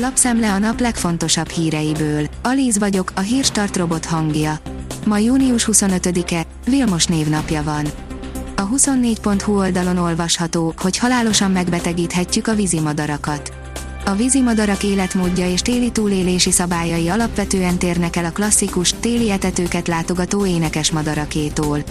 Lapszemle a nap legfontosabb híreiből. Alíz vagyok, a hírstart robot hangja. Ma június 25-e, Vilmos névnapja van. A 24.hu oldalon olvasható, hogy halálosan megbetegíthetjük a vízimadarakat. A vízimadarak életmódja és téli túlélési szabályai alapvetően térnek el a klasszikus, téli etetőket látogató énekes madarakétól.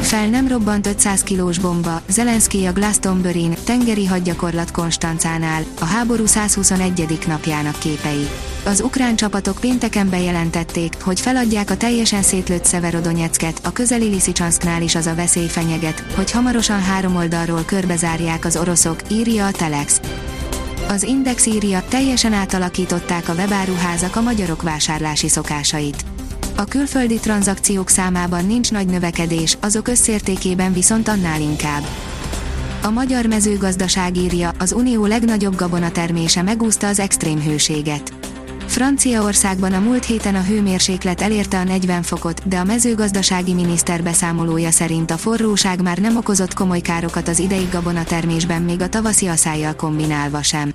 Fel nem robbant 500 kilós bomba, Zelenszky a Glastonbury-n, tengeri hadgyakorlat Konstancánál, a háború 121. napjának képei. Az ukrán csapatok pénteken bejelentették, hogy feladják a teljesen szétlőtt Szeverodonyecket, a közeli Liszicsanszknál is az a veszély fenyeget, hogy hamarosan három oldalról körbezárják az oroszok, írja a Telex. Az Index írja, teljesen átalakították a webáruházak a magyarok vásárlási szokásait. A külföldi tranzakciók számában nincs nagy növekedés, azok összértékében viszont annál inkább. A magyar mezőgazdaság írja, az unió legnagyobb gabonatermése megúszta az extrém hőséget. Franciaországban a múlt héten a hőmérséklet elérte a 40 fokot, de a mezőgazdasági miniszter beszámolója szerint a forróság már nem okozott komoly károkat az idei gabonatermésben még a tavaszi aszályjal kombinálva sem.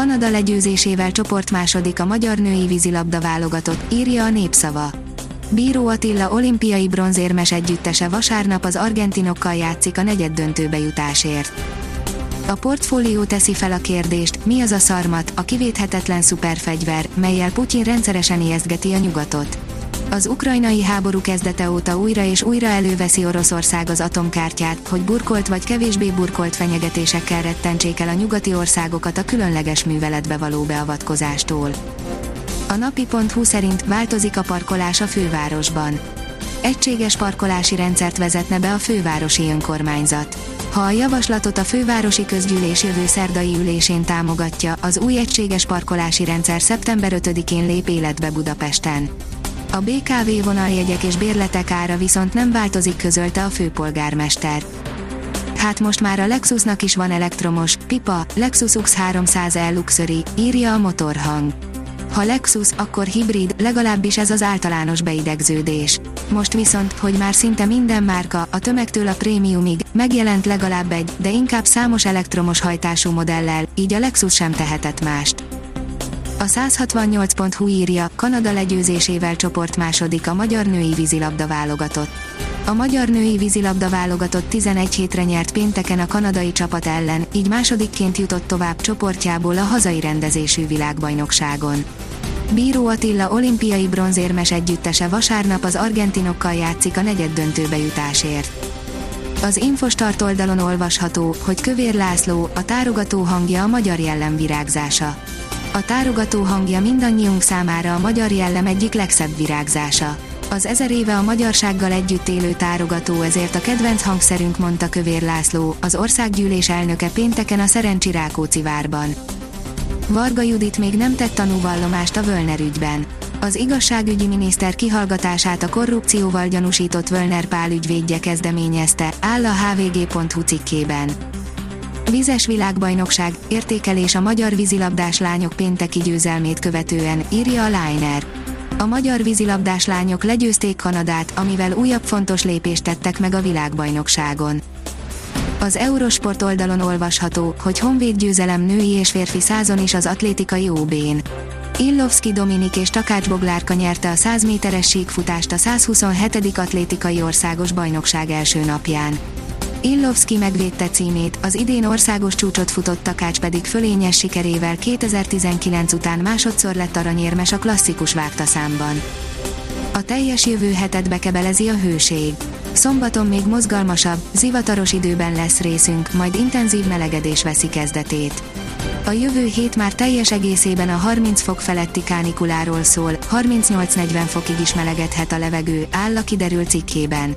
Kanada legyőzésével csoport második a magyar női vízilabda válogatott, írja a népszava. Bíró Attila olimpiai bronzérmes együttese vasárnap az argentinokkal játszik a negyed döntőbe jutásért. A portfólió teszi fel a kérdést, mi az a szarmat, a kivéthetetlen szuperfegyver, melyel Putyin rendszeresen ijesztgeti a nyugatot. Az ukrajnai háború kezdete óta újra és újra előveszi Oroszország az atomkártyát, hogy burkolt vagy kevésbé burkolt fenyegetésekkel rettentsék el a nyugati országokat a különleges műveletbe való beavatkozástól. A napi.hu szerint változik a parkolás a fővárosban. Egységes parkolási rendszert vezetne be a fővárosi önkormányzat. Ha a javaslatot a fővárosi közgyűlés jövő szerdai ülésén támogatja, az új egységes parkolási rendszer szeptember 5-én lép életbe Budapesten. A BKV vonaljegyek és bérletek ára viszont nem változik közölte a főpolgármester. Hát most már a Lexusnak is van elektromos, pipa, Lexus UX 300L Luxury, írja a motorhang. Ha Lexus, akkor hibrid, legalábbis ez az általános beidegződés. Most viszont, hogy már szinte minden márka, a tömegtől a prémiumig, megjelent legalább egy, de inkább számos elektromos hajtású modellel, így a Lexus sem tehetett mást. A 168.hu írja, Kanada legyőzésével csoport második a magyar női vízilabda válogatott. A magyar női vízilabda válogatott 11 hétre nyert pénteken a kanadai csapat ellen, így másodikként jutott tovább csoportjából a hazai rendezésű világbajnokságon. Bíró Attila olimpiai bronzérmes együttese vasárnap az argentinokkal játszik a negyed döntőbe jutásért. Az Infostart oldalon olvasható, hogy Kövér László, a tárogató hangja a magyar jellem virágzása. A tárogató hangja mindannyiunk számára a magyar jellem egyik legszebb virágzása. Az ezer éve a magyarsággal együtt élő tárogató ezért a kedvenc hangszerünk mondta Kövér László, az országgyűlés elnöke pénteken a Szerencsi Rákóczi várban. Varga Judit még nem tett tanúvallomást a Völner ügyben. Az igazságügyi miniszter kihallgatását a korrupcióval gyanúsított Völner Pál ügyvédje kezdeményezte, áll a hvg.hu cikkében. Vizes világbajnokság, értékelés a magyar vízilabdás lányok pénteki győzelmét követően, írja a Liner. A magyar vízilabdás lányok legyőzték Kanadát, amivel újabb fontos lépést tettek meg a világbajnokságon. Az Eurosport oldalon olvasható, hogy Honvéd győzelem női és férfi százon is az atlétikai OB-n. Illovski Dominik és Takács Boglárka nyerte a 100 méteres síkfutást a 127. atlétikai országos bajnokság első napján. Illovski megvédte címét, az idén országos csúcsot futott Takács pedig fölényes sikerével 2019 után másodszor lett aranyérmes a klasszikus vágtaszámban. A teljes jövő hetet bekebelezi a hőség. Szombaton még mozgalmasabb, zivataros időben lesz részünk, majd intenzív melegedés veszi kezdetét. A jövő hét már teljes egészében a 30 fok feletti kánikuláról szól, 38-40 fokig is melegedhet a levegő, áll a kiderült cikkében.